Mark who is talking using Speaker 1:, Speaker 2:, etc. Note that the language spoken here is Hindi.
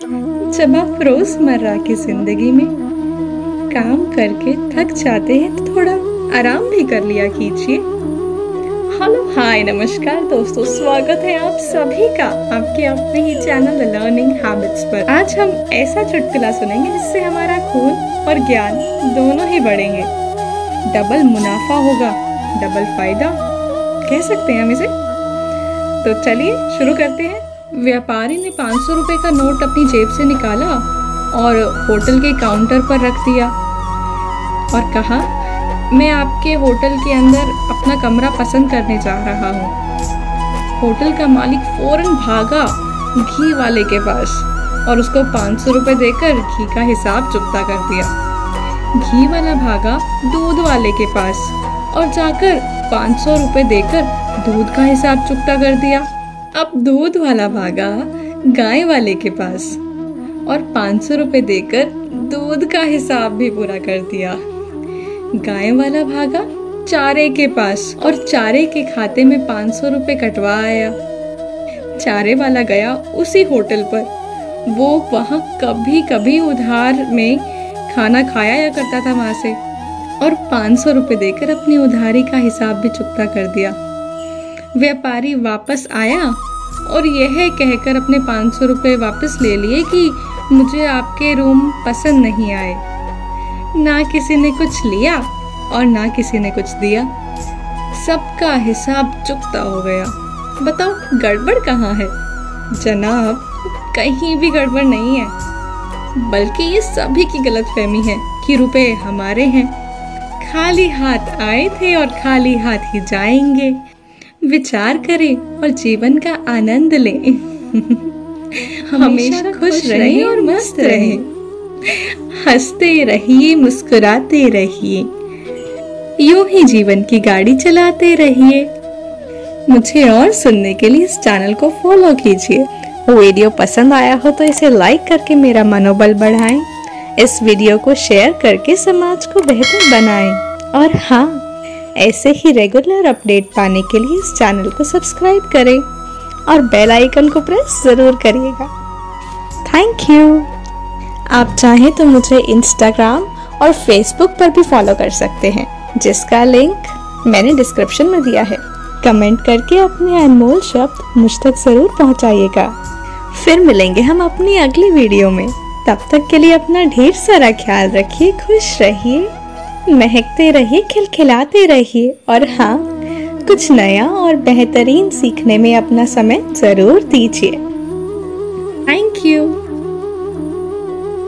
Speaker 1: जब आप रोज़मर्रा की ज़िंदगी में काम करके थक जाते हैं तो थोड़ा आराम भी कर लिया कीजिए। हेलो, हाय, नमस्कार दोस्तों, स्वागत है आप सभी का आपके अपने ही चैनल लर्निंग हैबिट्स पर। आज हम ऐसा चुटकुला सुनेंगे जिससे हमारा खून और ज्ञान दोनों ही बढ़ेंगे। डबल मुनाफा होगा, डबल फ़ायदा, कह सकते हैं हम इसे? तो चलिए शुरू करते हैं। व्यापारी ने पाँच सौ रुपये का नोट अपनी जेब से निकाला और होटल के काउंटर पर रख दिया और कहा, मैं आपके होटल के अंदर अपना कमरा पसंद करने जा रहा हूँ। होटल का मालिक फ़ौरन भागा घी वाले के पास और उसको पाँच सौ रुपये देकर घी का हिसाब चुकता कर दिया। घी वाला भागा दूध वाले के पास और जाकर पाँच सौ रुपये देकर दूध का हिसाब चुकता कर दिया। अब दूध वाला भागा गाय वाले के पास और पाँच सौ रुपये देकर दूध का हिसाब भी पूरा कर दिया। गाय वाला भागा चारे के पास और चारे के खाते में पाँच सौ रुपये कटवा आया। चारे वाला गया उसी होटल पर। वो वहाँ कभी कभी उधार में खाना खाया या करता था वहाँ से और पाँच सौ रुपये देकर अपनी उधारी का हिसाब भी चुकता कर दिया। व्यापारी वापस आया और यह कहकर अपने पाँच सौ रुपये वापस ले लिए कि मुझे आपके रूम पसंद नहीं आए। ना किसी ने कुछ लिया और ना किसी ने कुछ दिया। सबका हिसाब चुकता हो गया। बताओ, गड़बड़ कहाँ है? जनाब, कहीं भी गड़बड़ नहीं है। बल्कि ये सभी की गलत फहमी है कि रुपए हमारे हैं। खाली हाथ आए थे और खाली हाथ ही जाएँगे। विचार करें और जीवन का आनंद लें। हमेशा खुश रहें और मस्त रहें। हँसते रहिए मुस्कुराते रहिए। यूँ ही जीवन की गाड़ी चलाते रहिए। मुझे और सुनने के लिए इस चैनल को फॉलो कीजिए। वीडियो पसंद आया हो तो इसे लाइक करके मेरा मनोबल बढ़ाएँ। इस वीडियो को शेयर करके समाज को बेहतर बनाएँ। और हाँ ऐसे ही रेगुलर अपडेट पाने के लिए इस चैनल को सब्सक्राइब करें और बेल आइकन को प्रेस ज़रूर करिएगा। थैंक यू आप चाहें तो मुझे इंस्टाग्राम और फेसबुक पर भी फॉलो कर सकते हैं, जिसका लिंक मैंने डिस्क्रिप्शन में दिया है। कमेंट करके अपने अनमोल शब्द मुझ तक ज़रूर पहुंचाइएगा। फिर मिलेंगे हम अपनी अगली वीडियो में। तब तक के लिए अपना ढेर सारा ख्याल रखिए, खुश रहिए। महकते रहिए, खिलखिलाते रहिए। और हाँ कुछ नया और बेहतरीन सीखने में अपना समय ज़रूर दीजिए। Thank you